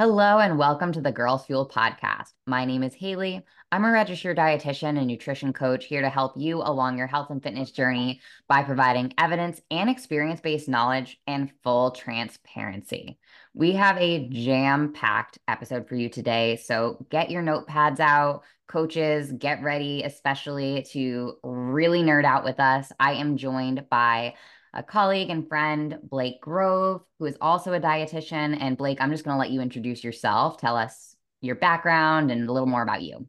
Hello and welcome to the Girls Fuel podcast. My name is Haley. I'm a registered dietitian and nutrition coach here to help you along your health and fitness journey by providing evidence and experience based knowledge and full transparency. We have a jam packed episode for you today. So get your notepads out. Coaches, get ready, especially to really nerd out with us. I am joined by a colleague and friend, Blake Grove, who is also a dietitian. And Blake, I'm just going to let you introduce yourself. Tell us your background and a little more about you.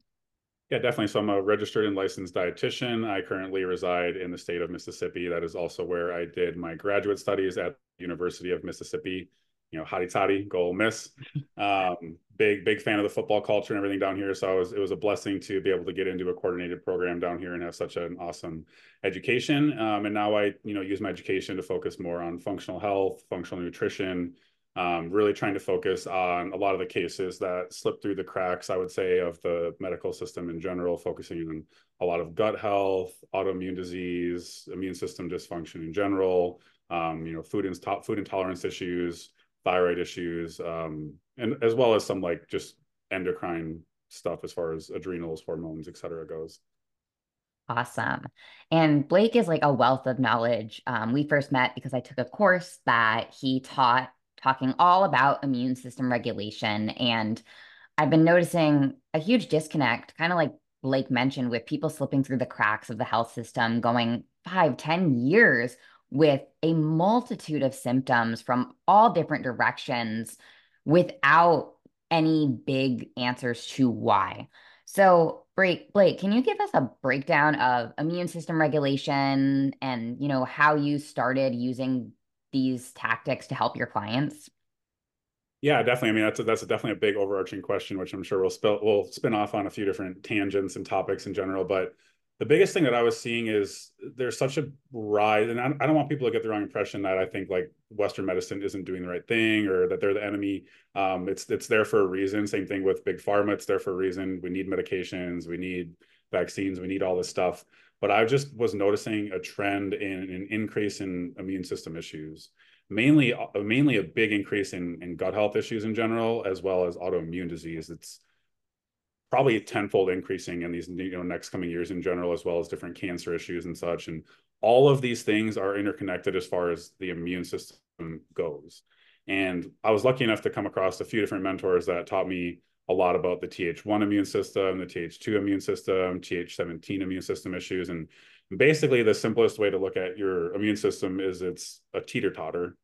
Yeah, definitely. So I'm a registered and licensed dietitian. I currently reside in the state of Mississippi. That is also where I did my graduate studies at the University of Mississippi you know, hotty toddy, go Ole Miss. Um, big, big fan of the football culture and everything down here. So it was, it was a blessing to be able to get into a coordinated program down here and have such an awesome education. Um, and now I, you know, use my education to focus more on functional health, functional nutrition, um, really trying to focus on a lot of the cases that slip through the cracks, I would say, of the medical system in general, focusing on a lot of gut health, autoimmune disease, immune system dysfunction in general, um, you know, food, and food intolerance issues, thyroid issues, um, and as well as some like just endocrine stuff as far as adrenals, hormones, et cetera goes. Awesome. And Blake is like a wealth of knowledge. Um, we first met because I took a course that he taught talking all about immune system regulation. And I've been noticing a huge disconnect, kind of like Blake mentioned, with people slipping through the cracks of the health system, going five, ten years with a multitude of symptoms from all different directions without any big answers to why. So, Blake, can you give us a breakdown of immune system regulation and, you know, how you started using these tactics to help your clients? Yeah, definitely. I mean, that's a, that's a definitely a big overarching question, which I'm sure we'll spill we'll spin off on a few different tangents and topics in general. But the biggest thing that I was seeing is there's such a rise, and I, I, don't want people to get the wrong impression that I think like Western medicine isn't doing the right thing or that they're the enemy. Um, it's it's there for a reason. Same thing with big pharma; it's there for a reason. We need medications, we need vaccines, we need all this stuff. But I just was noticing a trend in an increase in immune system issues, mainly mainly a big increase in in gut health issues in general, as well as autoimmune disease. It's probably tenfold increasing in these you know next coming years in general as well as different cancer issues and such. And all of these things are interconnected as far as the immune system goes. And i was lucky enough to come across a few different mentors that taught me a lot about the th1 immune system the th2 immune system th17 immune system issues. And basically the simplest way to look at your immune system is it's a teeter totter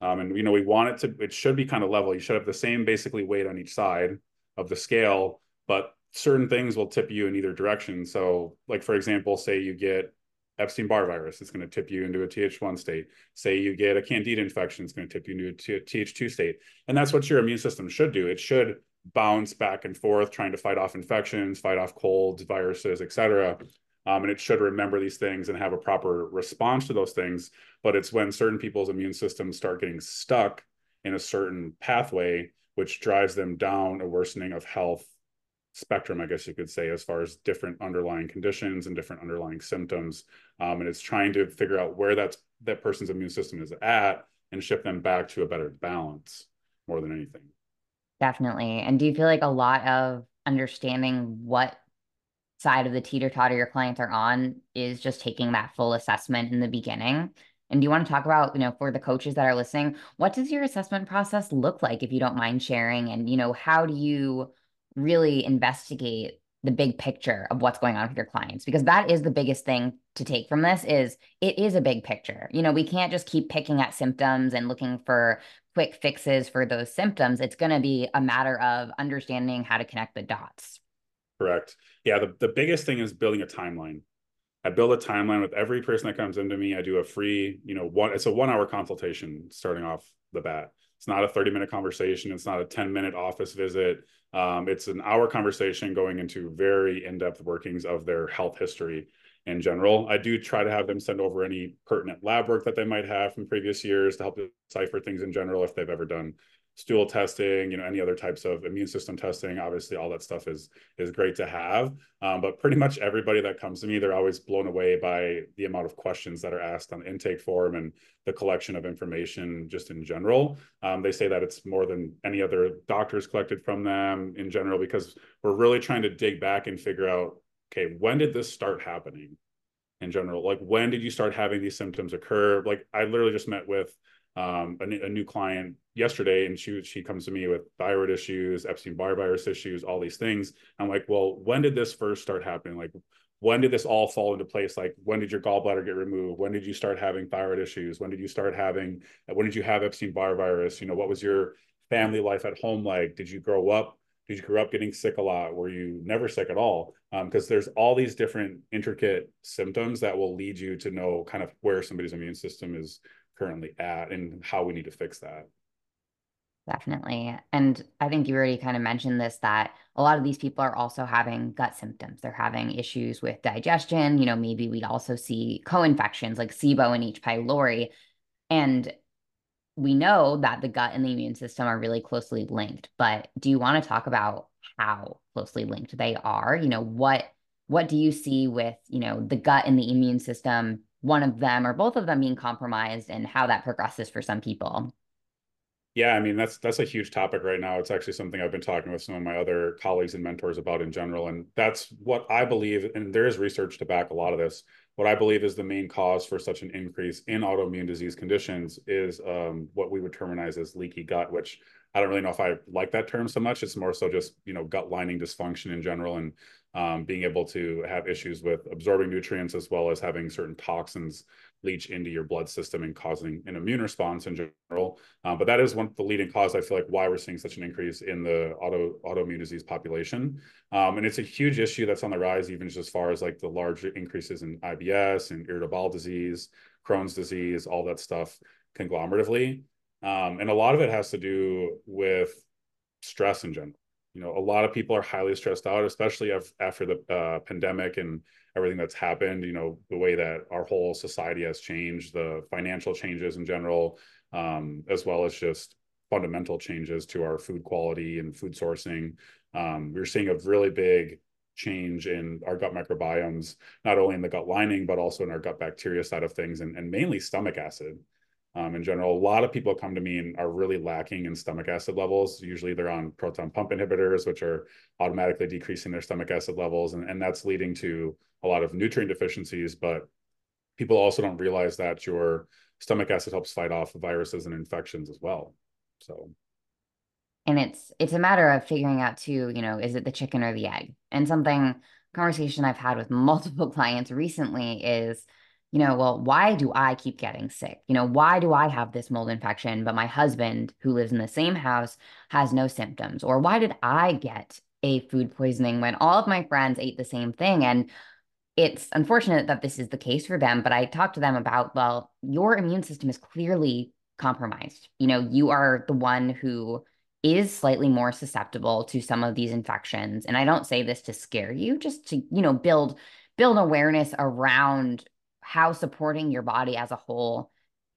um, and you know we want it to it should be kind of level. You should have the same basically weight on each side of the scale but certain things will tip you in either direction. So, like for example, say you get Epstein Barr virus, it's going to tip you into a Th1 state. Say you get a Candida infection, it's going to tip you into a Th2 state. And that's what your immune system should do. It should bounce back and forth, trying to fight off infections, fight off colds, viruses, etc. Um, and it should remember these things and have a proper response to those things. But it's when certain people's immune systems start getting stuck in a certain pathway, which drives them down a worsening of health spectrum, I guess you could say, as far as different underlying conditions and different underlying symptoms. Um, and it's trying to figure out where that's that person's immune system is at and shift them back to a better balance more than anything. Definitely. And do you feel like a lot of understanding what side of the teeter totter your clients are on is just taking that full assessment in the beginning? And do you want to talk about, you know, for the coaches that are listening, what does your assessment process look like if you don't mind sharing? And, you know, how do you really investigate the big picture of what's going on with your clients because that is the biggest thing to take from this is it is a big picture. You know we can't just keep picking at symptoms and looking for quick fixes for those symptoms. It's going to be a matter of understanding how to connect the dots. Correct. Yeah the, the biggest thing is building a timeline. I build a timeline with every person that comes into me. I do a free you know one it's a one hour consultation starting off the bat it's not a 30 minute conversation it's not a 10 minute office visit um, it's an hour conversation going into very in-depth workings of their health history in general. I do try to have them send over any pertinent lab work that they might have from previous years to help decipher things in general if they've ever done stool testing, you know, any other types of immune system testing. Obviously, all that stuff is is great to have. Um, but pretty much everybody that comes to me, they're always blown away by the amount of questions that are asked on the intake form and the collection of information just in general. Um, they say that it's more than any other doctors collected from them in general because we're really trying to dig back and figure out, okay, when did this start happening? in general like when did you start having these symptoms occur like i literally just met with um, a, a, new client yesterday, and she she comes to me with thyroid issues, Epstein Barr virus issues, all these things. I'm like, well, when did this first start happening? Like, when did this all fall into place? Like, when did your gallbladder get removed? When did you start having thyroid issues? When did you start having? When did you have Epstein Barr virus? You know, what was your family life at home like? Did you grow up? Did you grow up getting sick a lot? Were you never sick at all? Because um, there's all these different intricate symptoms that will lead you to know kind of where somebody's immune system is currently at and how we need to fix that. Definitely. And I think you already kind of mentioned this that a lot of these people are also having gut symptoms. They're having issues with digestion. You know, maybe we'd also see co infections like SIBO and H. pylori. And we know that the gut and the immune system are really closely linked. But do you want to talk about how closely linked they are? You know, what what do you see with, you know, the gut and the immune system one of them or both of them being compromised and how that progresses for some people. Yeah, I mean that's that's a huge topic right now. It's actually something I've been talking with some of my other colleagues and mentors about in general, and that's what I believe. And there is research to back a lot of this. What I believe is the main cause for such an increase in autoimmune disease conditions is um, what we would terminize as leaky gut, which I don't really know if I like that term so much. It's more so just you know gut lining dysfunction in general, and um, being able to have issues with absorbing nutrients as well as having certain toxins leach into your blood system and causing an immune response in general. Um, but that is one of the leading cause, I feel like, why we're seeing such an increase in the auto autoimmune disease population. Um, and it's a huge issue that's on the rise, even just as far as like the large increases in IBS and irritable bowel disease, Crohn's disease, all that stuff conglomeratively. Um, and a lot of it has to do with stress in general you know a lot of people are highly stressed out especially after the uh, pandemic and everything that's happened you know the way that our whole society has changed the financial changes in general um, as well as just fundamental changes to our food quality and food sourcing. Um, we're seeing a really big change in our gut microbiomes not only in the gut lining but also in our gut bacteria side of things and, and mainly stomach acid um, in general. A lot of people come to me and are really lacking in stomach acid levels. Usually they're on proton pump inhibitors, which are automatically decreasing their stomach acid levels. And, and that's leading to a lot of nutrient deficiencies. But people also don't realize that your stomach acid helps fight off viruses and infections as well. So and it's it's a matter of figuring out too, you know, is it the chicken or the egg? And something conversation I've had with multiple clients recently is you know, well, why do I keep getting sick? You know, why do I have this mold infection, but my husband, who lives in the same house, has no symptoms? Or why did I get a food poisoning when all of my friends ate the same thing? And it's unfortunate that this is the case for them, but I talked to them about, well, your immune system is clearly compromised. You know, you are the one who is slightly more susceptible to some of these infections. And I don't say this to scare you, just to, you know, build build awareness around how supporting your body as a whole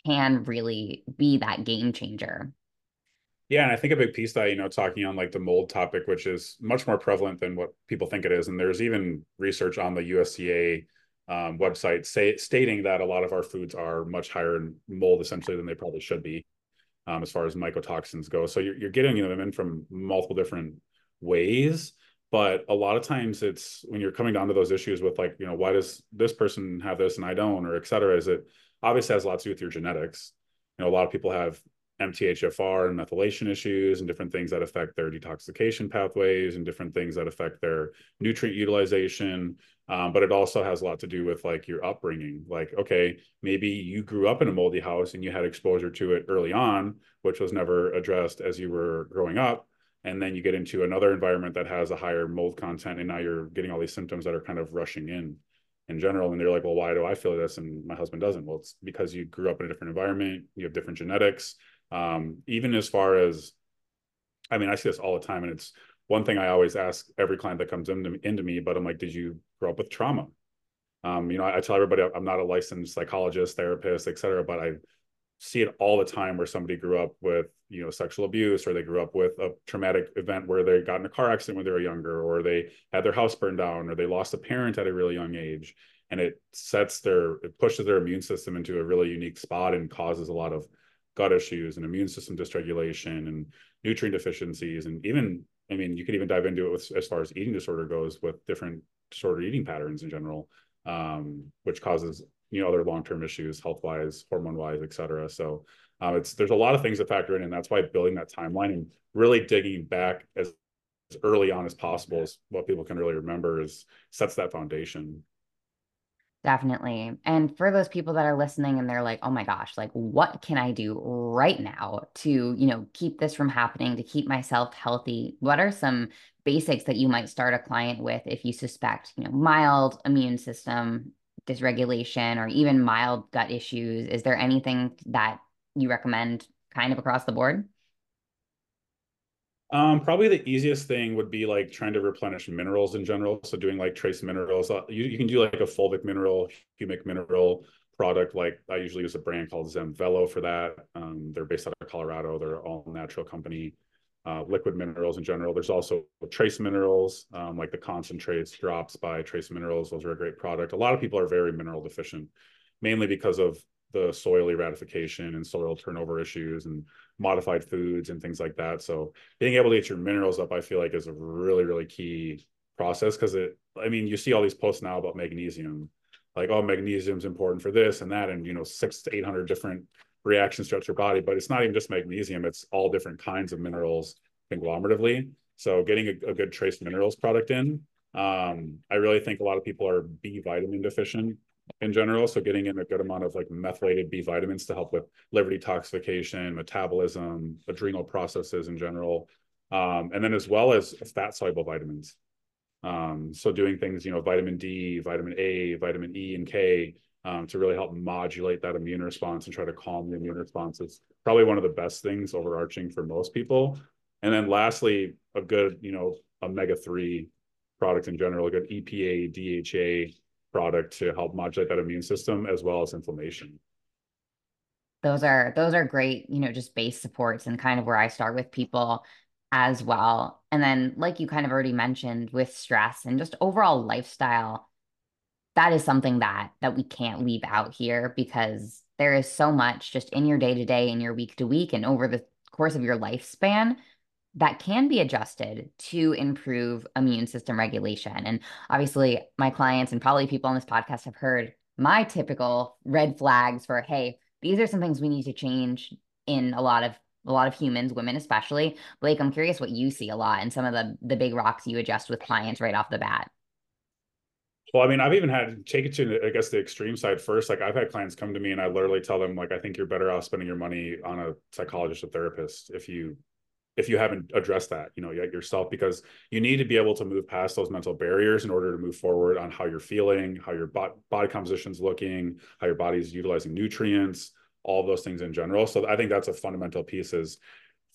can really be that game changer. Yeah, and I think a big piece that you know talking on like the mold topic, which is much more prevalent than what people think it is, and there's even research on the USDA um, website say, stating that a lot of our foods are much higher in mold essentially than they probably should be, um, as far as mycotoxins go. So you're, you're getting them in from multiple different ways but a lot of times it's when you're coming down to those issues with like you know why does this person have this and i don't or et cetera is it obviously has a lot to do with your genetics. You know a lot of people have mthfr and methylation issues and different things that affect their detoxification pathways and different things that affect their nutrient utilization. Um, but it also has a lot to do with like your upbringing. Like okay maybe you grew up in a moldy house and you had exposure to it early on which was never addressed as you were growing up and then you get into another environment that has a higher mold content and now you're getting all these symptoms that are kind of rushing in in general and they're like well why do i feel this and my husband doesn't? Well it's because you grew up in a different environment you have different genetics um, even as far as i mean i see this all the time and it's one thing i always ask every client that comes into, into me but i'm like did you grow up with trauma? Um, you know I, I tell everybody i'm not a licensed psychologist therapist et cetera but i see it all the time where somebody grew up with you know sexual abuse or they grew up with a traumatic event where they got in a car accident when they were younger or they had their house burned down or they lost a parent at a really young age. And it sets their it pushes their immune system into a really unique spot and causes a lot of gut issues and immune system dysregulation and nutrient deficiencies. And even i mean you could even dive into it with, as far as eating disorder goes with different disordered eating patterns in general um, which causes you know other long-term issues health wise hormone wise et cetera so um, it's there's a lot of things that factor in and that's why building that timeline and really digging back as, as early on as possible is what people can really remember is sets that foundation Definitely. And for those people that are listening and they're like, oh my gosh, like what can I do right now to, you know, keep this from happening, to keep myself healthy? What are some basics that you might start a client with if you suspect, you know, mild immune system dysregulation or even mild gut issues? Is there anything that you recommend kind of across the board? Um, probably the easiest thing would be like trying to replenish minerals in general. So doing like trace minerals. Uh, you, you can do like a fulvic mineral, humic mineral product. Like I usually use a brand called Zemvelo for that. Um, they're based out of Colorado. They're all natural company. Uh, liquid minerals in general. There's also trace minerals, um, like the concentrates drops by trace minerals. Those are a great product. A lot of people are very mineral deficient, mainly because of the soil eradication and soil turnover issues and modified foods and things like that. So being able to get your minerals up, I feel like is a really, really key process because it, I mean, you see all these posts now about magnesium, like, oh, magnesium is important for this and that, and, you know, six to 800 different reactions throughout your body, but it's not even just magnesium, it's all different kinds of minerals conglomeratively. So getting a, a good trace minerals product in, um, I really think a lot of people are B vitamin deficient in general. So getting in a good amount of like methylated B vitamins to help with liver detoxification, metabolism, adrenal processes in general. Um, and then as well as fat soluble vitamins. Um, so doing things, you know, vitamin D, vitamin A, vitamin E and K um, to really help modulate that immune response and try to calm the immune response is probably one of the best things overarching for most people. And then lastly, a good, you know, omega 3 product in general, a good EPA, DHA, product to help modulate that immune system as well as inflammation those are those are great you know just base supports and kind of where i start with people as well and then like you kind of already mentioned with stress and just overall lifestyle that is something that that we can't leave out here because there is so much just in your day to day in your week to week and over the course of your lifespan that can be adjusted to improve immune system regulation. And obviously, my clients and probably people on this podcast have heard my typical red flags for, hey, these are some things we need to change in a lot of a lot of humans, women especially. Blake, I'm curious what you see a lot and some of the the big rocks you adjust with clients right off the bat. Well, I mean, I've even had take it to I guess the extreme side first. Like I've had clients come to me and I literally tell them like I think you're better off spending your money on a psychologist or therapist if you if you haven't addressed that you know yourself because you need to be able to move past those mental barriers in order to move forward on how you're feeling how your body composition's looking how your body's utilizing nutrients all those things in general so i think that's a fundamental piece is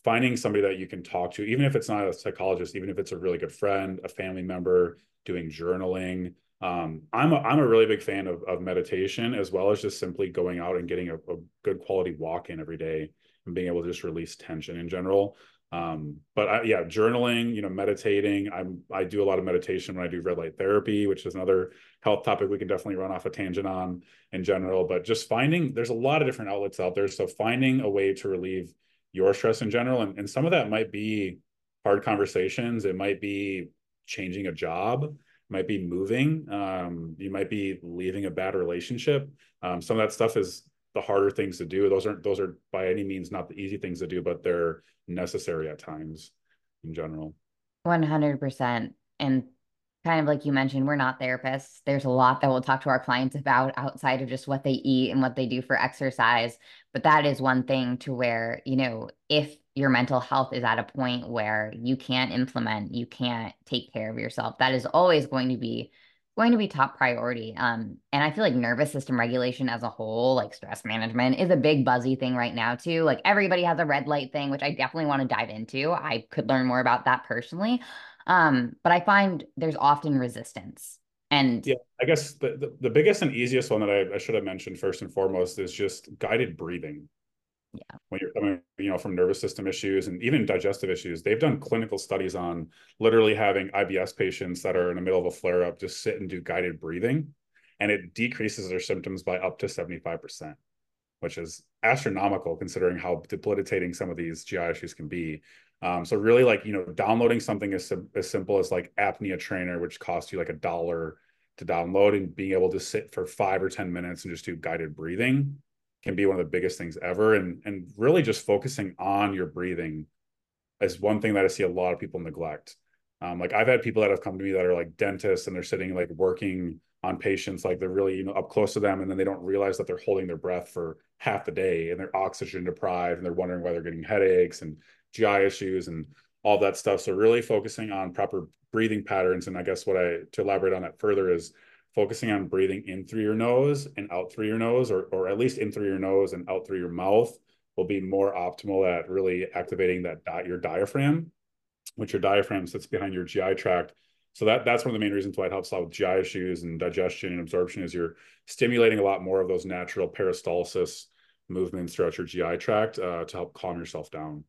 finding somebody that you can talk to even if it's not a psychologist even if it's a really good friend a family member doing journaling um, I'm a, I'm a really big fan of, of meditation as well as just simply going out and getting a, a good quality walk in every day and being able to just release tension in general. Um but I, yeah journaling you know meditating. I'm i do a lot of meditation when i do red light therapy which is another health topic we can definitely run off a tangent on in general. But just finding there's a lot of different outlets out there. So finding a way to relieve your stress in general. And, and some of that might be hard conversations. It might be changing a job might be moving um, you might be leaving a bad relationship um, some of that stuff is the harder things to do. Those aren't those are by any means not the easy things to do, but they're necessary at times in general. 100%. And kind of like you mentioned, we're not therapists. There's a lot that we'll talk to our clients about outside of just what they eat and what they do for exercise. But that is one thing to where, you know, if your mental health is at a point where you can't implement, you can't take care of yourself, that is always going to be going to be top priority. Um, and I feel like nervous system regulation as a whole, like stress management, is a big buzzy thing right now too. Like everybody has a red light thing, which I definitely want to dive into. I could learn more about that personally. Um, but I find there's often resistance. And yeah, I guess the, the, the biggest and easiest one that I, I should have mentioned first and foremost is just guided breathing. Yeah. When you're coming, you know, from nervous system issues and even digestive issues, they've done clinical studies on literally having IBS patients that are in the middle of a flare up just sit and do guided breathing, and it decreases their symptoms by up to 75%, which is astronomical considering how debilitating some of these GI issues can be. Um, so really like, you know, downloading something as, as simple as like apnea trainer, which costs you like a dollar to download and being able to sit for five or 10 minutes and just do guided breathing can be one of the biggest things ever. And, and really just focusing on your breathing is one thing that I see a lot of people neglect. Um, like I've had people that have come to me that are like dentists and they're sitting like working on patients, like they're really, you know, up close to them. And then they don't realize that they're holding their breath for half the day and they're oxygen deprived and they're wondering why they're getting headaches and GI issues and all that stuff. So really focusing on proper breathing patterns. And I guess what I to elaborate on that further is focusing on breathing in through your nose and out through your nose, or or at least in through your nose and out through your mouth will be more optimal at really activating that your diaphragm, which your diaphragm sits behind your GI tract. So that that's one of the main reasons why it helps out with GI issues and digestion and absorption is you're stimulating a lot more of those natural peristalsis movements throughout your GI tract uh, to help calm yourself down.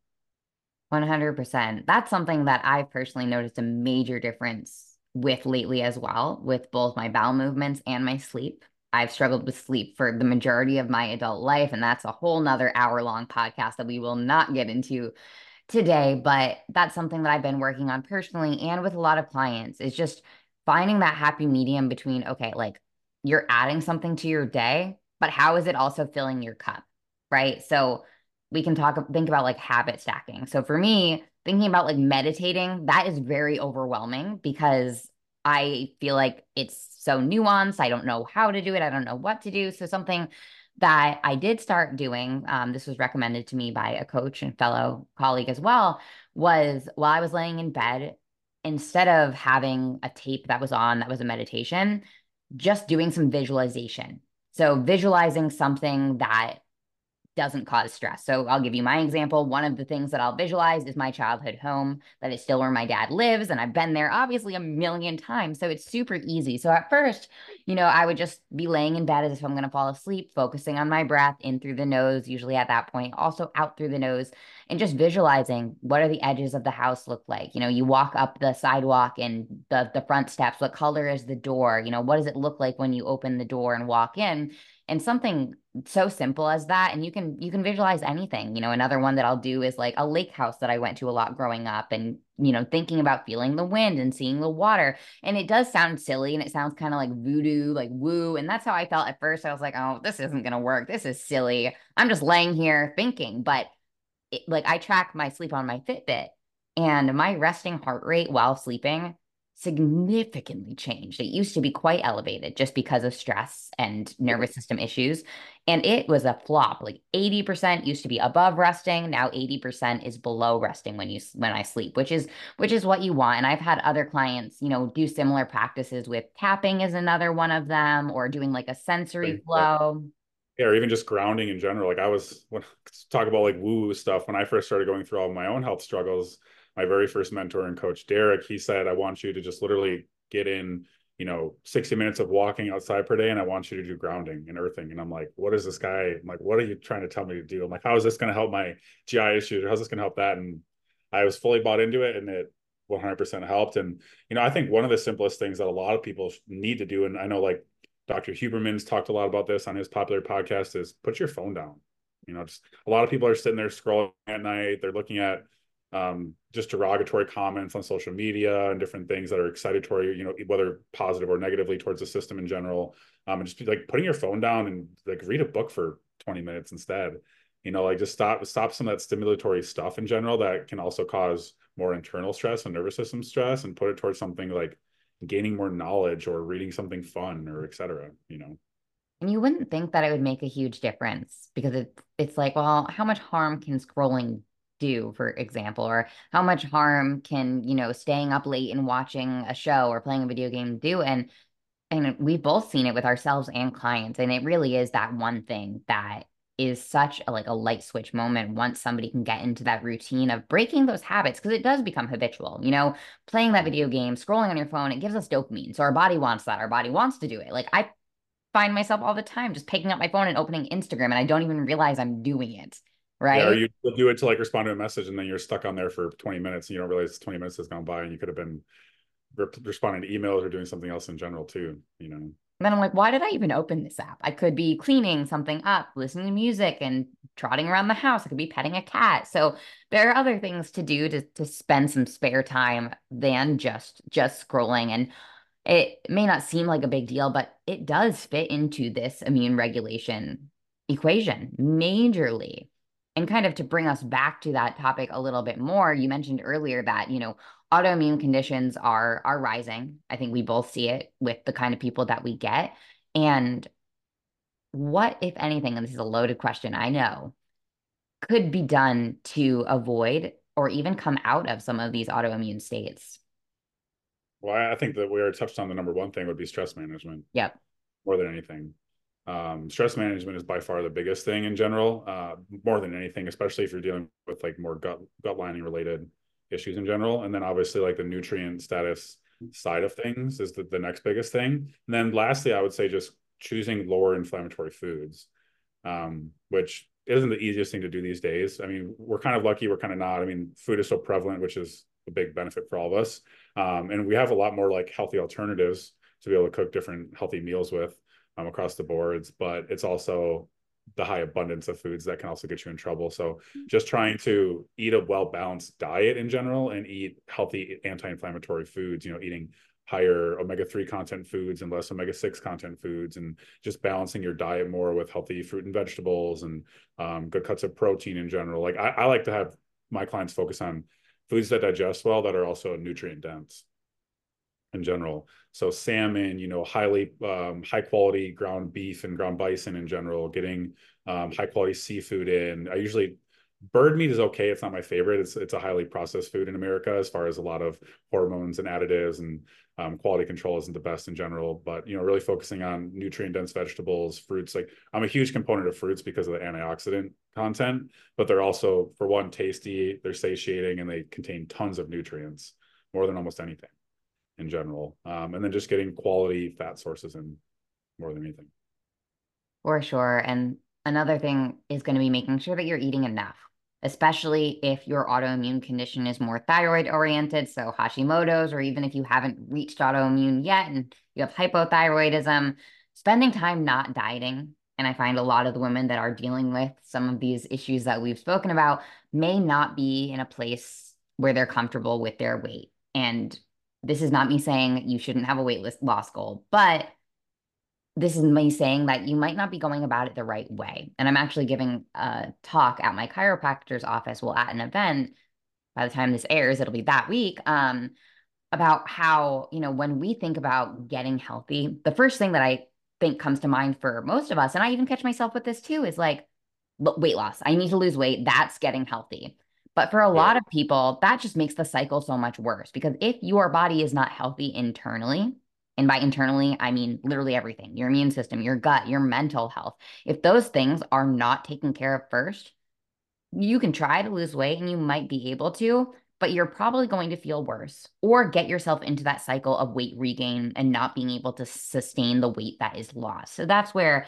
100%. That's something that I've personally noticed a major difference with lately as well, with both my bowel movements and my sleep. I've struggled with sleep for the majority of my adult life, and that's a whole nother hour long podcast that we will not get into today. But that's something that I've been working on personally and with a lot of clients is just finding that happy medium between, okay, like you're adding something to your day, but how is it also filling your cup? Right. So we can talk think about like habit stacking. So for me, thinking about like meditating, that is very overwhelming because I feel like it's so nuanced. I don't know how to do it. I don't know what to do. So something that I did start doing, um, this was recommended to me by a coach and fellow colleague as well, was while I was laying in bed, instead of having a tape that was on that was a meditation, just doing some visualization. So visualizing something that doesn't cause stress. So I'll give you my example. One of the things that I'll visualize is my childhood home that is still where my dad lives. And I've been there obviously a million times. So it's super easy. So at first, you know, I would just be laying in bed as if I'm going to fall asleep, focusing on my breath in through the nose, usually at that point, also out through the nose, and just visualizing what are the edges of the house look like. You know, you walk up the sidewalk and the, the front steps, what color is the door? You know, what does it look like when you open the door and walk in? And something so simple as that and you can you can visualize anything. You know another one that i'll do is like a lake house that i went to a lot growing up and you know thinking about feeling the wind and seeing the water. And it does sound silly and it sounds kind of like voodoo like woo and that's how i felt at first. I was like oh this isn't going to work. This is silly. I'm just laying here thinking. But it, like i track my sleep on my fitbit and my resting heart rate while sleeping significantly changed. It used to be quite elevated just because of stress and nervous system issues. And it was a flop. Like 80% used to be above resting. Now 80% is below resting when you when I sleep, which is which is what you want. And I've had other clients, you know, do similar practices with tapping is another one of them, or doing like a sensory flow. Yeah, or even just grounding in general. Like I was when talk about like woo woo stuff when I first started going through all my own health struggles my very first mentor and coach, Derek, he said, I want you to just literally get in, you know, 60 minutes of walking outside per day. And I want you to do grounding and earthing. And I'm like, what is this guy? I'm like, what are you trying to tell me to do? I'm like, how is this going to help my GI issues? How's this going to help that? And I was fully bought into it and it 100% helped. And, you know, I think one of the simplest things that a lot of people need to do, and I know like Dr. Huberman's talked a lot about this on his popular podcast, is put your phone down. You know, just a lot of people are sitting there scrolling at night. They're looking at um, just derogatory comments on social media and different things that are excitatory, you know, whether positive or negatively towards the system in general. Um, and just like putting your phone down and like read a book for 20 minutes instead. You know, like just stop stop some of that stimulatory stuff in general that can also cause more internal stress and nervous system stress and put it towards something like gaining more knowledge or reading something fun or etc. You know. And you wouldn't think that it would make a huge difference because it's it's like, well, how much harm can scrolling do for example or how much harm can you know staying up late and watching a show or playing a video game do and and we've both seen it with ourselves and clients and it really is that one thing that is such a like a light switch moment once somebody can get into that routine of breaking those habits because it does become habitual you know? Playing that video game scrolling on your phone it gives us dopamine so our body wants that our body wants to do it like i find myself all the time just picking up my phone and opening instagram and i don't even realize i'm doing it right? Yeah, or you do it to like respond to a message and then you're stuck on there for 20 minutes and you don't realize 20 minutes has gone by and you could have been re responding to emails or doing something else in general too, you know. And then I'm like, why did I even open this app? I could be cleaning something up, listening to music and trotting around the house. I could be petting a cat. So there are other things to do to to spend some spare time than just just scrolling. And it may not seem like a big deal, but it does fit into this immune regulation equation majorly. And kind of to bring us back to that topic a little bit more, you mentioned earlier that, you know, autoimmune conditions are are rising. I think we both see it with the kind of people that we get. And what, if anything, and this is a loaded question, I know, could be done to avoid or even come out of some of these autoimmune states? Well, I think that we already touched on the number one thing would be stress management. Yep. More than anything. Um, stress management is by far the biggest thing in general, uh, more than anything, especially if you're dealing with like more gut gut lining related issues in general. And then obviously like the nutrient status side of things is the, the next biggest thing. And then lastly, I would say just choosing lower inflammatory foods, um, which isn't the easiest thing to do these days. I mean, we're kind of lucky, we're kind of not. I mean, food is so prevalent, which is a big benefit for all of us. Um, and we have a lot more like healthy alternatives to be able to cook different healthy meals with um, across the boards, but it's also the high abundance of foods that can also get you in trouble. So just trying to eat a well balanced diet in general and eat healthy anti-inflammatory foods, you know, eating higher omega-3 content foods and less omega-6 content foods and just balancing your diet more with healthy fruit and vegetables and um, good cuts of protein in general. Like I, I like to have my clients focus on foods that digest well that are also nutrient dense in general. So salmon, you know, highly um, high quality ground beef and ground bison in general, getting um, high quality seafood in. I usually bird meat is okay. It's not my favorite. It's it's a highly processed food in America as far as a lot of hormones and additives and um, quality control isn't the best in general. But you know, really focusing on nutrient dense vegetables, fruits. Like I'm a huge component of fruits because of the antioxidant content, but they're also for one tasty, they're satiating, and they contain tons of nutrients more than almost anything in general. Um, and then just getting quality fat sources in more than anything. For sure. And another thing is going to be making sure that you're eating enough, especially if your autoimmune condition is more thyroid oriented. So Hashimoto's, or even if you haven't reached autoimmune yet and you have hypothyroidism, spending time not dieting. And I find a lot of the women that are dealing with some of these issues that we've spoken about may not be in a place where they're comfortable with their weight. And this is not me saying you shouldn't have a weight loss goal, but this is me saying that you might not be going about it the right way. And I'm actually giving a talk at my chiropractor's office. Well, at an event, by the time this airs, it'll be that week. Um, about how, you know, when we think about getting healthy, the first thing that I think comes to mind for most of us, and I even catch myself with this too, is like weight loss. I need to lose weight. That's getting healthy. But for a lot of people, that just makes the cycle so much worse because if your body is not healthy internally, and by internally, I mean literally everything your immune system, your gut, your mental health. If those things are not taken care of first, you can try to lose weight and you might be able to, but you're probably going to feel worse or get yourself into that cycle of weight regain and not being able to sustain the weight that is lost. So that's where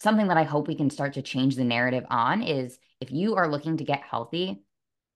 something that I hope we can start to change the narrative on is if you are looking to get healthy,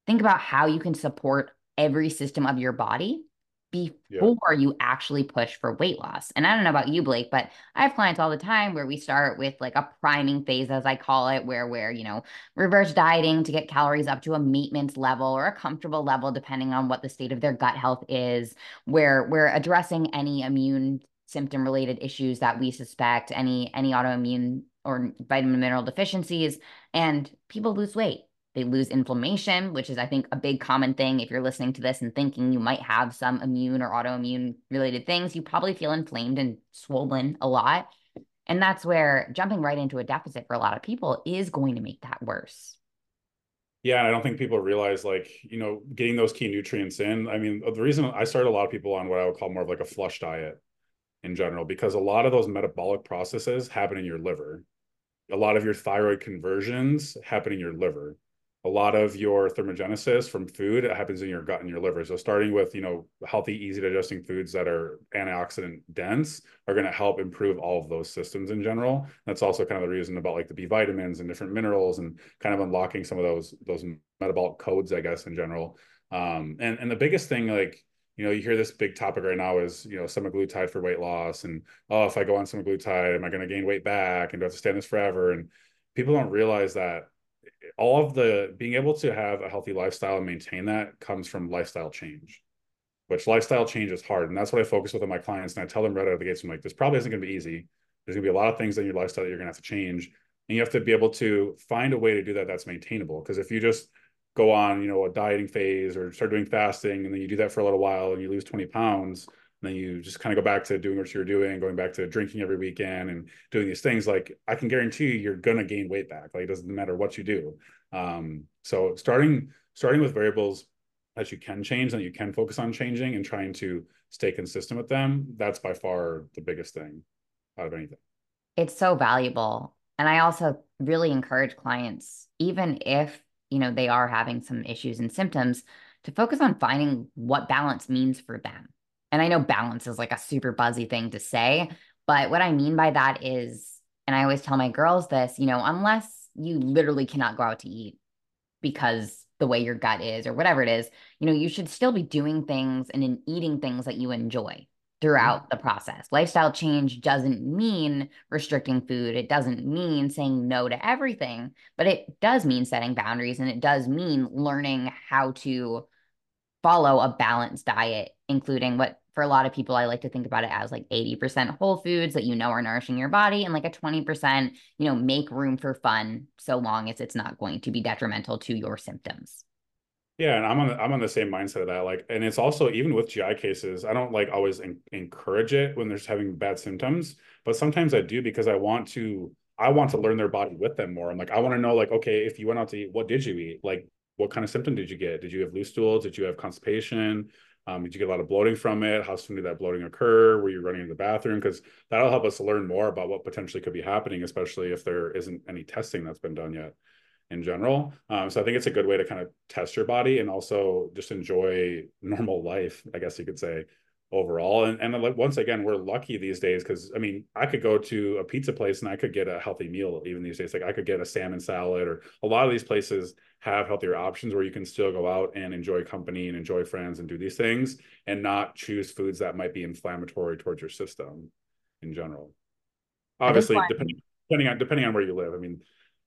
think about how you can support every system of your body before yeah. you actually push for weight loss. And I don't know about you, Blake, but I have clients all the time where we start with like a priming phase, as I call it, where we're, you know, reverse dieting to get calories up to a maintenance level or a comfortable level, depending on what the state of their gut health is, where we're addressing any immune symptom related issues that we suspect, any any autoimmune or vitamin mineral deficiencies, and people lose weight they lose inflammation, which is, I think, a big common thing. If you're listening to this and thinking you might have some immune or autoimmune related things, you probably feel inflamed and swollen a lot. And that's where jumping right into a deficit for a lot of people is going to make that worse. Yeah, I don't think people realize like, you know, getting those key nutrients in. I mean, the reason I started a lot of people on what I would call more of like a flush diet in general, because a lot of those metabolic processes happen in your liver. A lot of your thyroid conversions happen in your liver a lot of your thermogenesis from food happens in your gut and your liver. So starting with, you know, healthy, easy digesting foods that are antioxidant dense are going to help improve all of those systems in general. That's also kind of the reason about like the B vitamins and different minerals and kind of unlocking some of those those metabolic codes, I guess, in general. Um, and and the biggest thing, like you know, you hear this big topic right now is, you know, semaglutide for weight loss. And, oh, if I go on semaglutide, am I going to gain weight back? And do I have to stay on this forever? And people don't realize that all of the being able to have a healthy lifestyle and maintain that comes from lifestyle change, which lifestyle change is hard. And that's what I focus with on my clients. And I tell them right out of the gates, I'm like, this probably isn't going to be easy. There's going to be a lot of things in your lifestyle that you're going to have to change. And you have to be able to find a way to do that that's maintainable. Because if you just go on, you know, a dieting phase or start doing fasting, and then you do that for a little while and you lose 20 pounds, and then you just kind of go back to doing what you're doing, going back to drinking every weekend and doing these things, like I can guarantee you you're gonna gain weight back. Like it doesn't matter what you do. Um, so starting starting with variables that you can change and you can focus on changing and trying to stay consistent with them, that's by far the biggest thing out of anything. It's so valuable. And I also really encourage clients, even if you know, they are having some issues and symptoms to focus on finding what balance means for them. And I know balance is like a super buzzy thing to say, but what I mean by that is, and I always tell my girls this, you know, unless you literally cannot go out to eat because the way your gut is or whatever it is, you know, you should still be doing things and in eating things that you enjoy mm-hmm. throughout the process. Lifestyle change doesn't mean restricting food. It doesn't mean saying no to everything, but it does mean setting boundaries and it does mean learning how to follow a balanced diet, including what for a lot of people, I like to think about it as like 80% whole foods that you know are nourishing your body and like a 20%, you know, make room for fun so long as it's not going to be detrimental to your symptoms. Yeah, and I'm on the, I'm on the same mindset of that. Like, and it's also even with GI cases, I don't like always encourage it when they're having bad symptoms, but sometimes I do because I want to I want to learn their body with them more. I'm like, I want to know, like, okay, if you went out to eat, what did you eat? Like, what kind of symptom did you get? Did you have loose stools? Did you have constipation? Um, did you get a lot of bloating from it? How soon did that bloating occur? Were you running to the bathroom? Because that'll help us learn more about what potentially could be happening, especially if there isn't any testing that's been done yet in general. Um, so I think it's a good way to kind of test your body and also just enjoy normal life, I guess you could say overall. And and once again, we're lucky these days because I mean, I could go to a pizza place and I could get a healthy meal even these days. Like I could get a salmon salad, or a lot of these places have healthier options where you can still go out and enjoy company and enjoy friends and do these things and not choose foods that might be inflammatory towards your system in general. Obviously, depending depending on depending on where you live. I mean,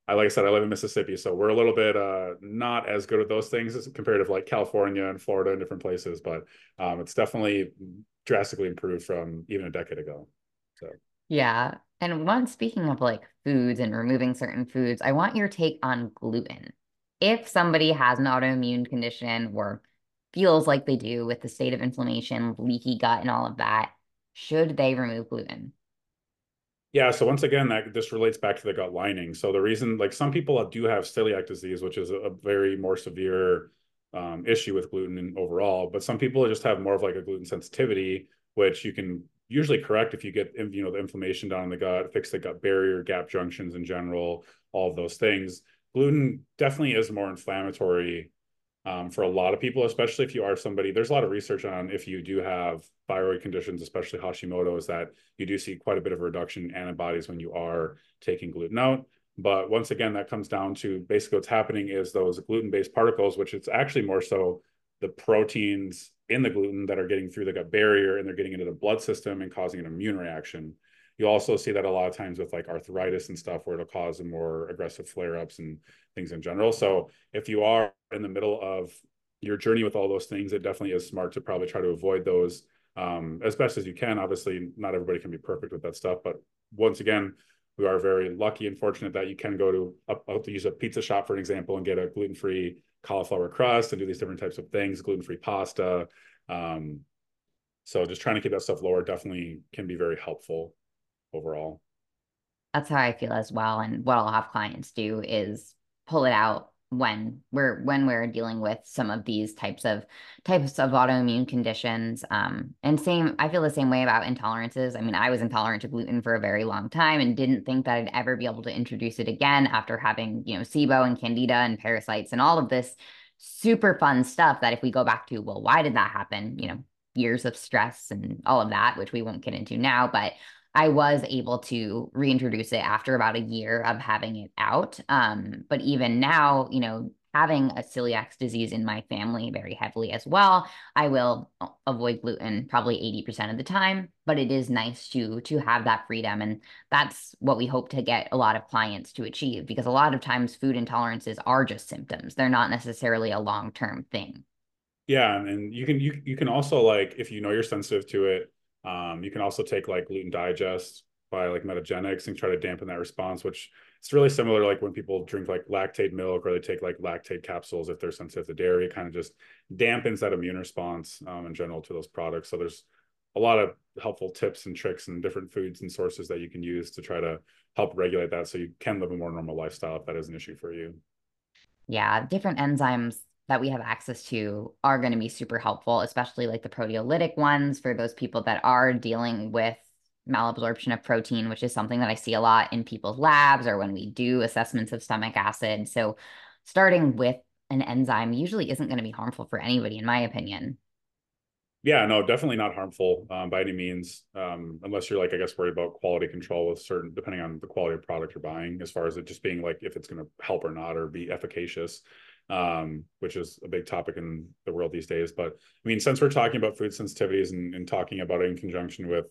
I like I said, I live in Mississippi, so we're a little bit uh, not as good at those things as compared to like California and Florida and different places, but um, it's definitely drastically improved from even a decade ago. So yeah, and one speaking of like foods and removing certain foods, I want your take on gluten. If somebody has an autoimmune condition or feels like they do with the state of inflammation, leaky gut, and all of that, should they remove gluten? Yeah, so once again, that this relates back to the gut lining. So the reason, like some people do have celiac disease, which is a, very more severe um, issue with gluten overall, but some people just have more of like a gluten sensitivity, which you can usually correct if you get you know the inflammation down in the gut, fix the gut barrier, gap junctions in general, all of those things. Gluten definitely is more inflammatory um, for a lot of people, especially if you are somebody. There's a lot of research on if you do have thyroid conditions, especially Hashimoto's, that you do see quite a bit of a reduction in antibodies when you are taking gluten out. But once again, that comes down to basically what's happening is those gluten-based particles, which it's actually more so the proteins in the gluten that are getting through the gut barrier and they're getting into the blood system and causing an immune reaction. You also see that a lot of times with like arthritis and stuff where it'll cause more aggressive flare-ups and things in general. So if you are in the middle of your journey with all those things, it definitely is smart to probably try to avoid those um, as best as you can. Obviously, not everybody can be perfect with that stuff, but once again, we are very lucky and fortunate that you can go to, to use a pizza shop for an example and get a gluten-free cauliflower crust and do these different types of things, gluten-free pasta. Um, so just trying to keep that stuff lower definitely can be very helpful overall. That's how I feel as well. And what I'll have clients do is pull it out when we're when we're dealing with some of these types of types of autoimmune conditions um, and same i feel the same way about intolerances i mean i was intolerant to gluten for a very long time and didn't think that i'd ever be able to introduce it again after having you know sibo and candida and parasites and all of this super fun stuff that if we go back to well why did that happen you know years of stress and all of that which we won't get into now but I was able to reintroduce it after about a year of having it out. Um, but even now, you know, having a celiac disease in my family very heavily as well, I will avoid gluten probably 80% of the time, but it is nice to to have that freedom and that's what we hope to get a lot of clients to achieve because a lot of times food intolerances are just symptoms. They're not necessarily a long-term thing. Yeah, and you can you you can also like if you know you're sensitive to it, um, you can also take like gluten digest by like Metagenics and try to dampen that response, which it's really similar like when people drink like Lactaid milk or they take like Lactaid capsules if they're sensitive to dairy, it kind of just dampens that immune response um, in general to those products. So there's a lot of helpful tips and tricks and different foods and sources that you can use to try to help regulate that so you can live a more normal lifestyle if that is an issue for you. Yeah, different enzymes that we have access to are going to be super helpful, especially like the proteolytic ones for those people that are dealing with malabsorption of protein, which is something that I see a lot in people's labs or when we do assessments of stomach acid. So, starting with an enzyme usually isn't going to be harmful for anybody, in my opinion. Yeah, no, definitely not harmful um, by any means, um, unless you're like, I guess, worried about quality control with certain, depending on the quality of product you're buying, as far as it just being like if it's going to help or not or be efficacious um, which is a big topic in the world these days. But I mean, since we're talking about food sensitivities and, and talking about it in conjunction with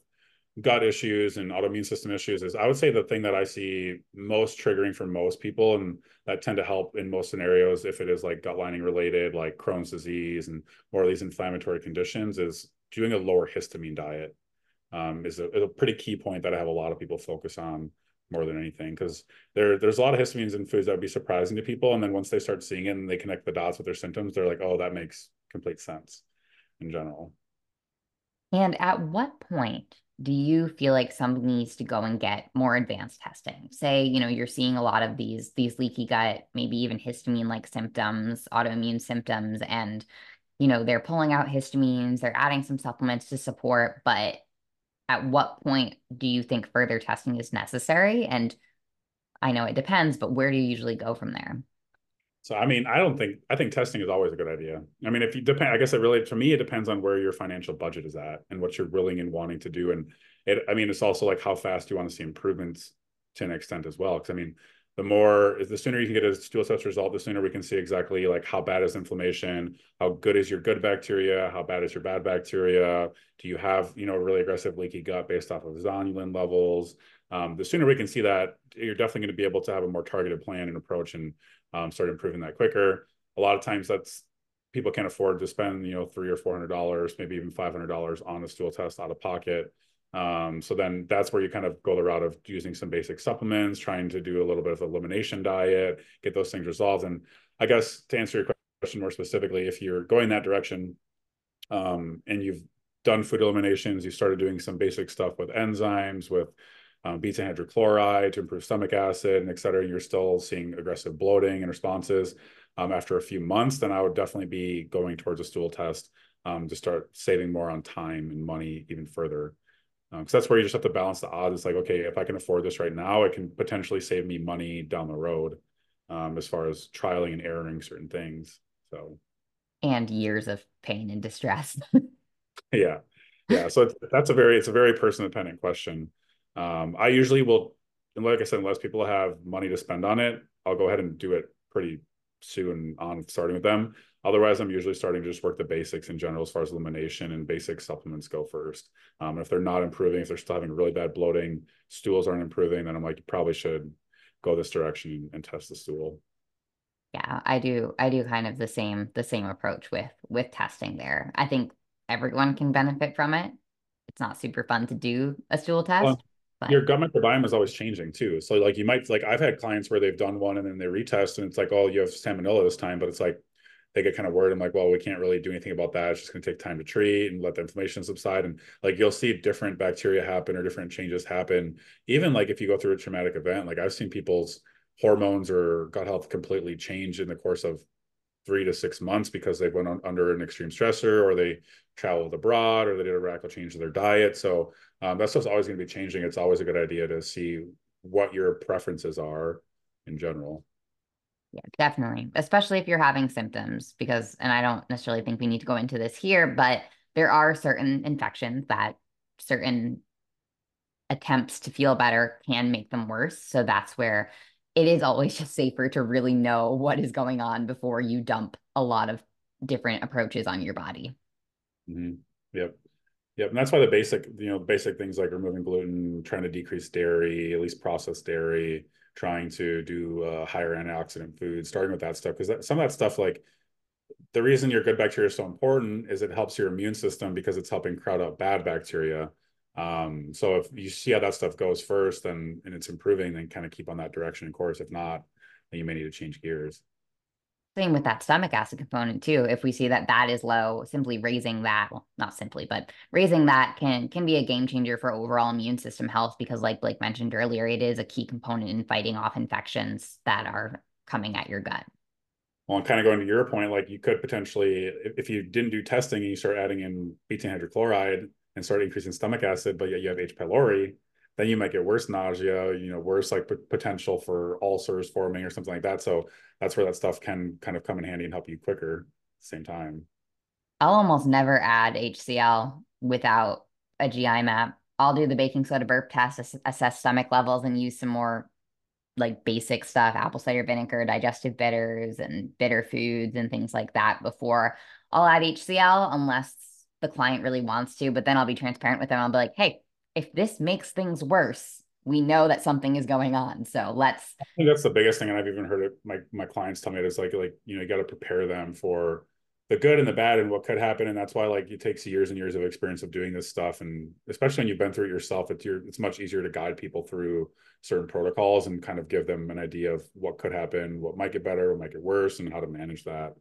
gut issues and autoimmune system issues, is I would say the thing that I see most triggering for most people and that tend to help in most scenarios, if it is like gut lining related, like Crohn's disease and more of these inflammatory conditions, is doing a lower histamine diet. Um, is a, a pretty key point that I have a lot of people focus on more than anything because there there's a lot of histamines in foods that would be surprising to people and then once they start seeing it and they connect the dots with their symptoms they're like oh that makes complete sense in general. And at what point do you feel like somebody needs to go and get more advanced testing? Say you know you're seeing a lot of these these leaky gut maybe even histamine like symptoms autoimmune symptoms and you know they're pulling out histamines they're adding some supplements to support but at what point do you think further testing is necessary? And I know it depends, but where do you usually go from there? So, I mean, I don't think, I think testing is always a good idea. I mean, if you depend, I guess it really, to me, it depends on where your financial budget is at and what you're willing and wanting to do. And it, I mean, it's also like how fast you want to see improvements to an extent as well. Cause I mean, the more is the sooner you can get a stool test result, the sooner we can see exactly like how bad is inflammation, how good is your good bacteria, how bad is your bad bacteria. Do you have you know a really aggressive leaky gut based off of zonulin levels? Um, the sooner we can see that, you're definitely going to be able to have a more targeted plan and approach and um, start improving that quicker. A lot of times that's people can't afford to spend you know three or four hundred dollars, maybe even five hundred dollars on a stool test out of pocket. Um, so then that's where you kind of go the route of using some basic supplements, trying to do a little bit of elimination diet, get those things resolved. And I guess to answer your question more specifically, if you're going that direction um, and you've done food eliminations, you started doing some basic stuff with enzymes, with um, beta hydrochloride to improve stomach acid and et cetera, and you're still seeing aggressive bloating and responses um, after a few months, then I would definitely be going towards a stool test um, to start saving more on time and money even further because um, that's where you just have to balance the odds. It's like, okay, if I can afford this right now, it can potentially save me money down the road um, as far as trialing and erroring certain things. So, and years of pain and distress. yeah, yeah. So it's, that's a very it's a very person dependent question. Um, I usually will, and like I said, unless people have money to spend on it, I'll go ahead and do it pretty soon on starting with them. Otherwise, I'm usually starting to just work the basics in general as far as elimination and basic supplements go first. Um, if they're not improving, if they're still having really bad bloating, stools aren't improving, then I'm like, you probably should go this direction and test the stool. Yeah, I do. I do kind of the same the same approach with with testing there. I think everyone can benefit from it. It's not super fun to do a stool test. Well, but... Your gut microbiome is always changing too. So like you might like I've had clients where they've done one and then they retest and it's like, oh, you have salmonella this time, but it's like they get kind of worried. I'm like, well, we can't really do anything about that. It's just going to take time to treat and let the inflammation subside. And like you'll see different bacteria happen or different changes happen. Even like if you go through a traumatic event, like I've seen people's hormones or gut health completely change in the course of three to six months because they went on, under an extreme stressor or they traveled abroad or they did a radical change to their diet. So um, that stuff's always going to be changing. It's always a good idea to see what your preferences are in general. Yeah, definitely. Especially if you're having symptoms, because, and I don't necessarily think we need to go into this here, but there are certain infections that certain attempts to feel better can make them worse. So that's where it is always just safer to really know what is going on before you dump a lot of different approaches on your body. Mm-hmm. Yep. Yep. And that's why the basic, you know, basic things like removing gluten, trying to decrease dairy, at least processed dairy, trying to do uh, higher antioxidant foods, starting with that stuff. Because some of that stuff, like the reason your good bacteria is so important is it helps your immune system because it's helping crowd out bad bacteria. Um, so if you see how that stuff goes first and, and it's improving, then kind of keep on that direction and course. If not, then you may need to change gears. Same with that stomach acid component too. If we see that that is low, simply raising that, well, not simply, but raising that can can be a game changer for overall immune system health because, like Blake mentioned earlier, it is a key component in fighting off infections that are coming at your gut. Well, and kind of going to your point, like you could potentially, if you didn't do testing and you start adding in betaine hydrochloride and start increasing stomach acid, but yet you have H. pylori, then you might get worse nausea, you know, worse like p- potential for ulcers forming or something like that. So that's where that stuff can kind of come in handy and help you quicker at the same time. I'll almost never add HCl without a GI map. I'll do the baking soda burp test, ass- assess stomach levels, and use some more like basic stuff, apple cider vinegar, digestive bitters, and bitter foods and things like that before I'll add HCl unless the client really wants to. But then I'll be transparent with them. I'll be like, hey, if this makes things worse, we know that something is going on. So let's. I think that's the biggest thing, and I've even heard it. My my clients tell me it's like like you know you got to prepare them for the good and the bad and what could happen, and that's why like it takes years and years of experience of doing this stuff, and especially when you've been through it yourself, it's your it's much easier to guide people through certain protocols and kind of give them an idea of what could happen, what might get better, what might get worse, and how to manage that.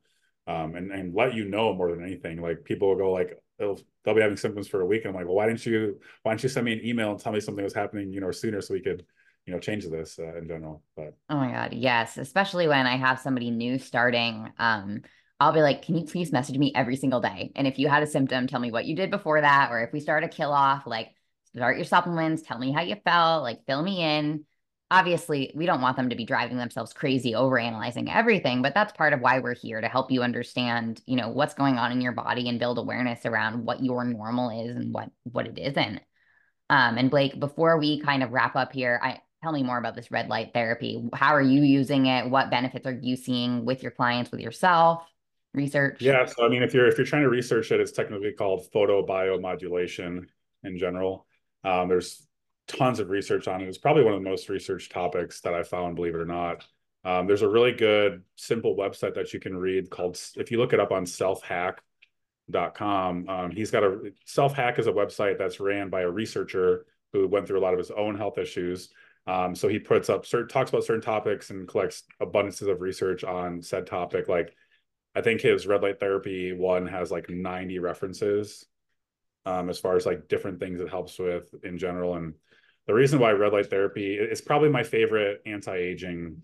Um, and and let you know more than anything. Like people will go like, they'll they'll be having symptoms for a week. And I'm like, well, why didn't you why didn't you send me an email and tell me something was happening, you know, sooner so we could, you know, change this uh, in general. But oh my god, yes, especially when I have somebody new starting. Um, I'll be like, can you please message me every single day? And if you had a symptom, tell me what you did before that, or if we start a kill off, like start your supplements, tell me how you felt, like fill me in obviously we don't want them to be driving themselves crazy over analyzing everything but that's part of why we're here to help you understand you know what's going on in your body and build awareness around what your normal is and what what it isn't. Um, and blake before we kind of wrap up here i tell me more about this red light therapy. How are you using it? What benefits are you seeing with your clients with yourself? Research? Yeah so i mean if you're if you're trying to research it it's technically called photobiomodulation in general. Um, there's tons of research on it. It's probably one of the most researched topics that I found, believe it or not. Um, there's a really good, simple website that you can read called, if you look it up on selfhack.com, um, he's got a self hack is a website that's ran by a researcher who went through a lot of his own health issues. Um, so he puts up certain talks about certain topics and collects abundances of research on said topic. Like I think his red light therapy one has like 90 references um, as far as like different things it helps with in general. And the reason why red light therapy is probably my favorite anti-aging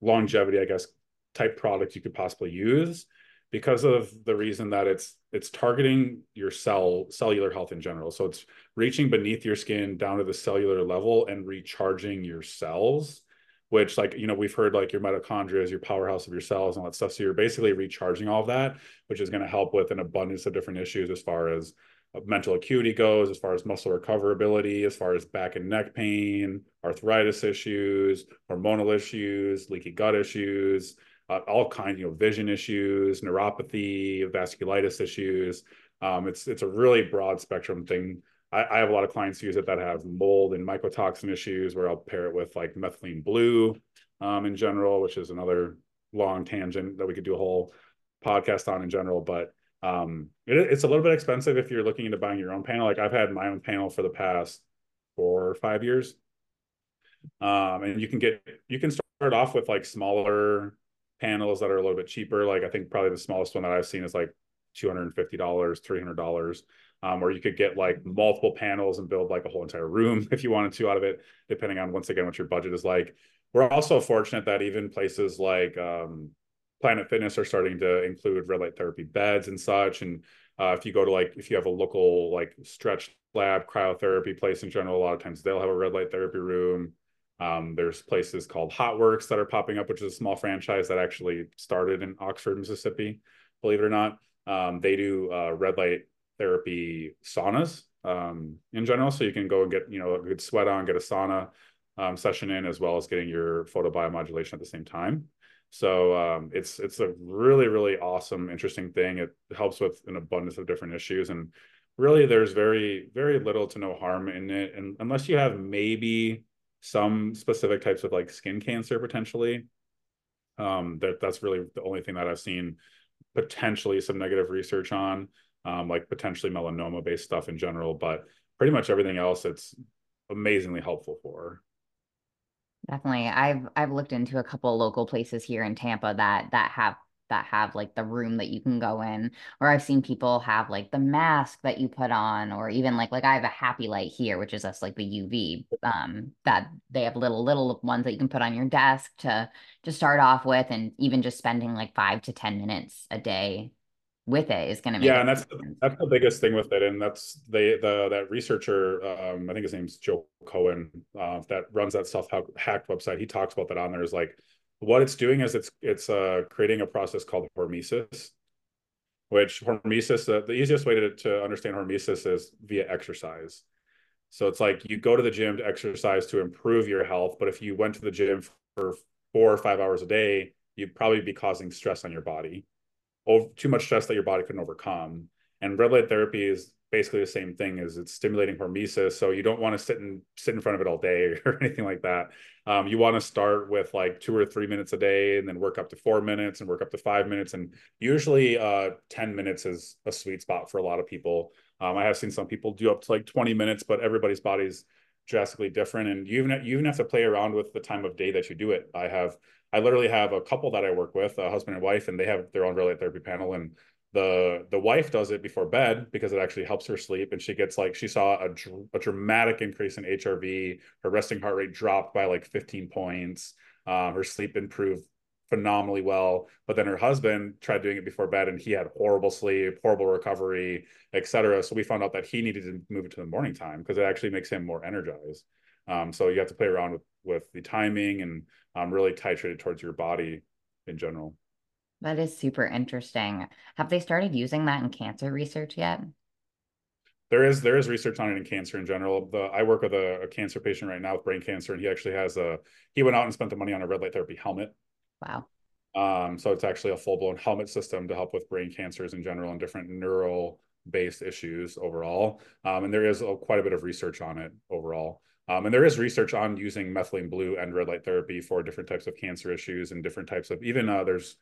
longevity, I guess, type product you could possibly use because of the reason that it's it's targeting your cell cellular health in general. So it's reaching beneath your skin down to the cellular level and recharging your cells, which like you know we've heard like your mitochondria is your powerhouse of your cells and all that stuff. So you're basically recharging all of that, which is going to help with an abundance of different issues as far as mental acuity goes, as far as muscle recoverability, as far as back and neck pain, arthritis issues, hormonal issues, leaky gut issues, uh, all kinds, you know, vision issues, neuropathy, vasculitis issues. Um, it's it's a really broad spectrum thing. I, I, have a lot of clients use it that have mold and mycotoxin issues, where I'll pair it with like methylene blue um, in general, which is another long tangent that we could do a whole podcast on in general. But um, it, it's a little bit expensive if you're looking into buying your own panel. Like I've had my own panel for the past four or five years. Um, and you can get, you can start off with like smaller panels that are a little bit cheaper. Like I think probably the smallest one that I've seen is like $250, $300. Um, or you could get like multiple panels and build like a whole entire room if you wanted to out of it, depending on once again what your budget is like. we're also fortunate that even places like um, Planet Fitness are starting to include red light therapy beds and such. And uh, if you go to like if you have a local like stretch lab cryotherapy place in general, a lot of times they'll have a red light therapy room. Um, there's places called HOTWORX that are popping up, which is a small franchise that actually started in Oxford, Mississippi, believe it or not. Um, they do uh, red light therapy saunas um, in general. So you can go and get, you know, a good sweat on, get a sauna um, session in, as well as getting your photobiomodulation at the same time. So um, it's it's a really really awesome, interesting thing. It helps with an abundance of different issues, and really there's very very little to no harm in it, and unless you have maybe some specific types of like skin cancer potentially. Um, that that's really the only thing that I've seen potentially some negative research on, um, like potentially melanoma based stuff in general, but pretty much everything else it's amazingly helpful for. Definitely. I've I've looked into a couple local places here in Tampa that that have that have like the room that you can go in or i've seen people have like the mask that you put on or even like like i have a happy light here which is us like the uv um that they have little little ones that you can put on your desk to to start off with and even just spending like five to ten minutes a day with it is going to make yeah and that's that's the biggest thing with it and that's they the that researcher um i think his name's joe cohen uh that runs that self hacked website he talks about that on there is like what it's doing is it's it's uh, creating a process called hormesis, which hormesis, uh, the easiest way to, to understand hormesis is via exercise. So it's like you go to the gym to exercise to improve your health, but if you went to the gym for four or five hours a day, you'd probably be causing stress on your body, too much stress that your body couldn't overcome. And red light therapy is basically the same thing as it's stimulating hormesis. So you don't want to sit and sit in front of it all day or anything like that. Um, you want to start with like two or three minutes a day and then work up to four minutes and work up to five minutes. And usually uh, 10 minutes is a sweet spot for a lot of people. Um, I have seen some people do up to like 20 minutes, but everybody's body's drastically different. And you even, you even have to play around with the time of day that you do it. I have, I literally have a couple that I work with, a husband and wife, and they have their own light therapy panel. And the the wife does it before bed because it actually helps her sleep and she gets like she saw a, a dramatic increase in hrv her resting heart rate dropped by like 15 points uh, her sleep improved phenomenally well but then her husband tried doing it before bed and he had horrible sleep horrible recovery etc so we found out that he needed to move it to the morning time because it actually makes him more energized um, so you have to play around with with the timing and um, really titrate it towards your body in general that is super interesting. Have they started using that in cancer research yet? There is there is research on it in cancer in general. The I work with a, a cancer patient right now with brain cancer, and he actually has a he went out and spent the money on a red light therapy helmet. Wow. Um, so it's actually a full blown helmet system to help with brain cancers in general and different neural based issues overall. Um, and there is a, quite a bit of research on it overall. Um, and there is research on using methylene blue and red light therapy for different types of cancer issues and different types of even uh, there's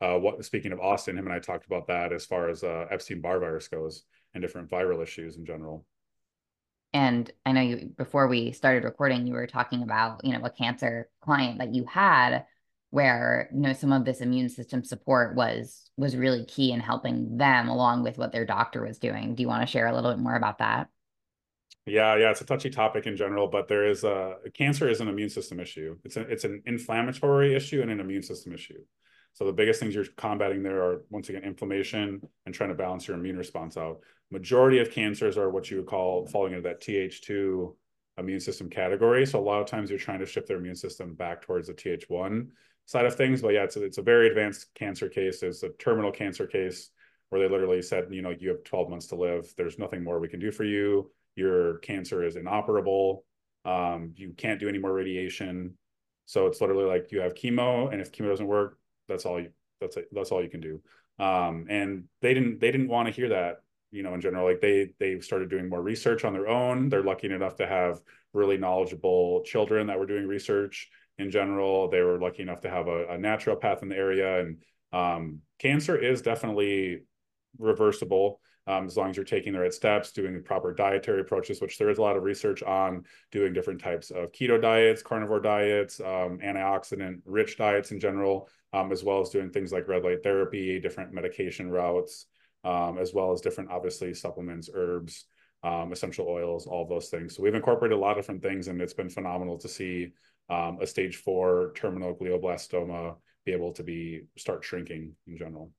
uh, what speaking of Austin, him and I talked about that as far as uh, Epstein Barr virus goes and different viral issues in general. And I know you before we started recording, you were talking about you know a cancer client that you had where you know some of this immune system support was was really key in helping them along with what their doctor was doing. Do you want to share a little bit more about that? Yeah, yeah, it's a touchy topic in general, but there is a cancer is an immune system issue. It's a, it's an inflammatory issue and an immune system issue. So the biggest things you're combating there are once again inflammation and trying to balance your immune response out. Majority of cancers are what you would call falling into that Th2 immune system category. So a lot of times you're trying to shift their immune system back towards the Th1 side of things. But yeah, it's a, it's a very advanced cancer case. It's a terminal cancer case where they literally said, you know, you have 12 months to live. There's nothing more we can do for you. Your cancer is inoperable. Um, you can't do any more radiation. So it's literally like you have chemo, and if chemo doesn't work, that's all you that's that's all you can do. Um, and they didn't they didn't want to hear that you know in general. Like they they started doing more research on their own. They're lucky enough to have really knowledgeable children that were doing research in general. They were lucky enough to have a, a naturopath in the area. And um, cancer is definitely reversible um, as long as you're taking the right steps, doing the proper dietary approaches, which there is a lot of research on doing different types of keto diets, carnivore diets, um, antioxidant rich diets in general, um, as well as doing things like red light therapy, different medication routes, um, as well as different, obviously, supplements, herbs, um, essential oils, all those things. So we've incorporated a lot of different things, and it's been phenomenal to see um, a stage four terminal glioblastoma be able to be start shrinking in general.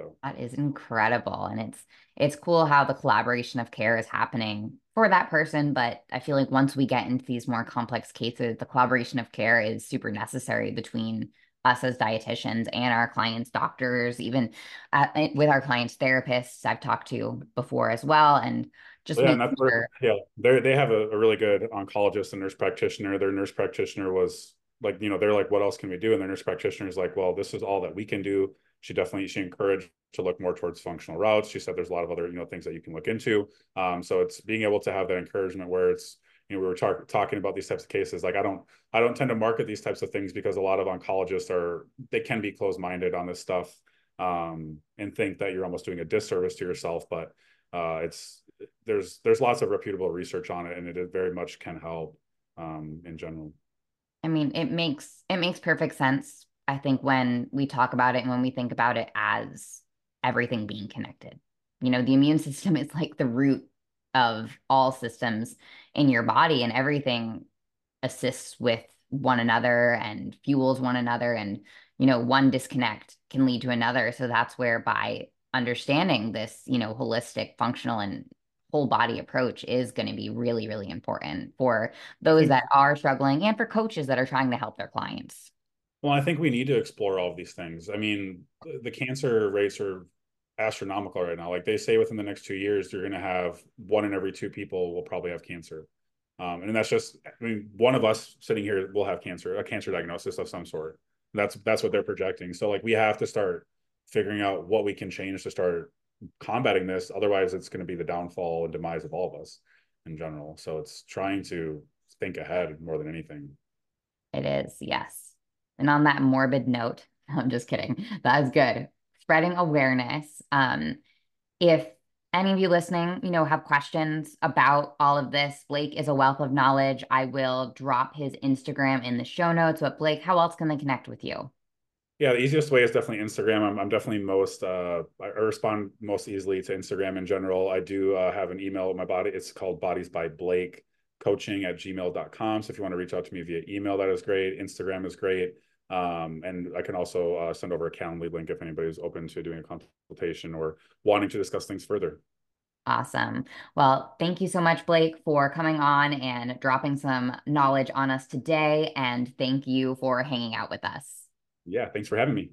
So that is incredible. And it's it's cool how the collaboration of care is happening for that person. But I feel like once we get into these more complex cases, the collaboration of care is super necessary between us as dietitians and our clients' doctors, even uh, with our clients' therapists I've talked to before as well. And just yeah, sure. yeah, they they have a, a, really good oncologist and nurse practitioner. Their nurse practitioner was like, you know, they're like, what else can we do? And their nurse practitioner is like, well, this is all that we can do. She definitely she encouraged to look more towards functional routes. She said there's a lot of other you know things that you can look into. Um, so it's being able to have that encouragement where it's you know we were talk, talking about these types of cases. Like I don't I don't tend to market these types of things because a lot of oncologists are they can be closed minded on this stuff um, and think that you're almost doing a disservice to yourself. But uh, it's there's there's lots of reputable research on it, and it very much can help um, in general. I mean, it makes it makes perfect sense. I think when we talk about it and when we think about it as everything being connected, you know, the immune system is like the root of all systems in your body, and everything assists with one another and fuels one another, and you know, one disconnect can lead to another. So that's where by understanding this, you know, holistic, functional, and whole body approach is going to be really, really important for those that are struggling and for coaches that are trying to help their clients. Well, I think we need to explore all of these things. I mean, the cancer rates are astronomical right now. Like they say within the next two years, you're going to have one in every two people will probably have cancer. Um, and that's just, I mean, one of us sitting here will have cancer, a cancer diagnosis of some sort. That's that's what they're projecting. So like we have to start figuring out what we can change to start combating this. Otherwise, it's going to be the downfall and demise of all of us in general. So it's trying to think ahead more than anything. It is, yes. And on that morbid note, I'm just kidding. That is good. Spreading awareness. Um, if any of you listening, you know, have questions about all of this, Blake is a wealth of knowledge. I will drop his Instagram in the show notes. But Blake, how else can they connect with you? Yeah, the easiest way is definitely Instagram. I'm, I'm definitely most, uh, I respond most easily to Instagram in general. I do uh, have an email my body. It's called Bodies by Blake coaching at gmail.com. So if you want to reach out to me via email, that is great. Instagram is great. Um, and I can also uh, send over a Calendly link if anybody's open to doing a consultation or wanting to discuss things further. Awesome. Well, thank you so much, Blake, for coming on and dropping some knowledge on us today. And thank you for hanging out with us. Yeah, thanks for having me.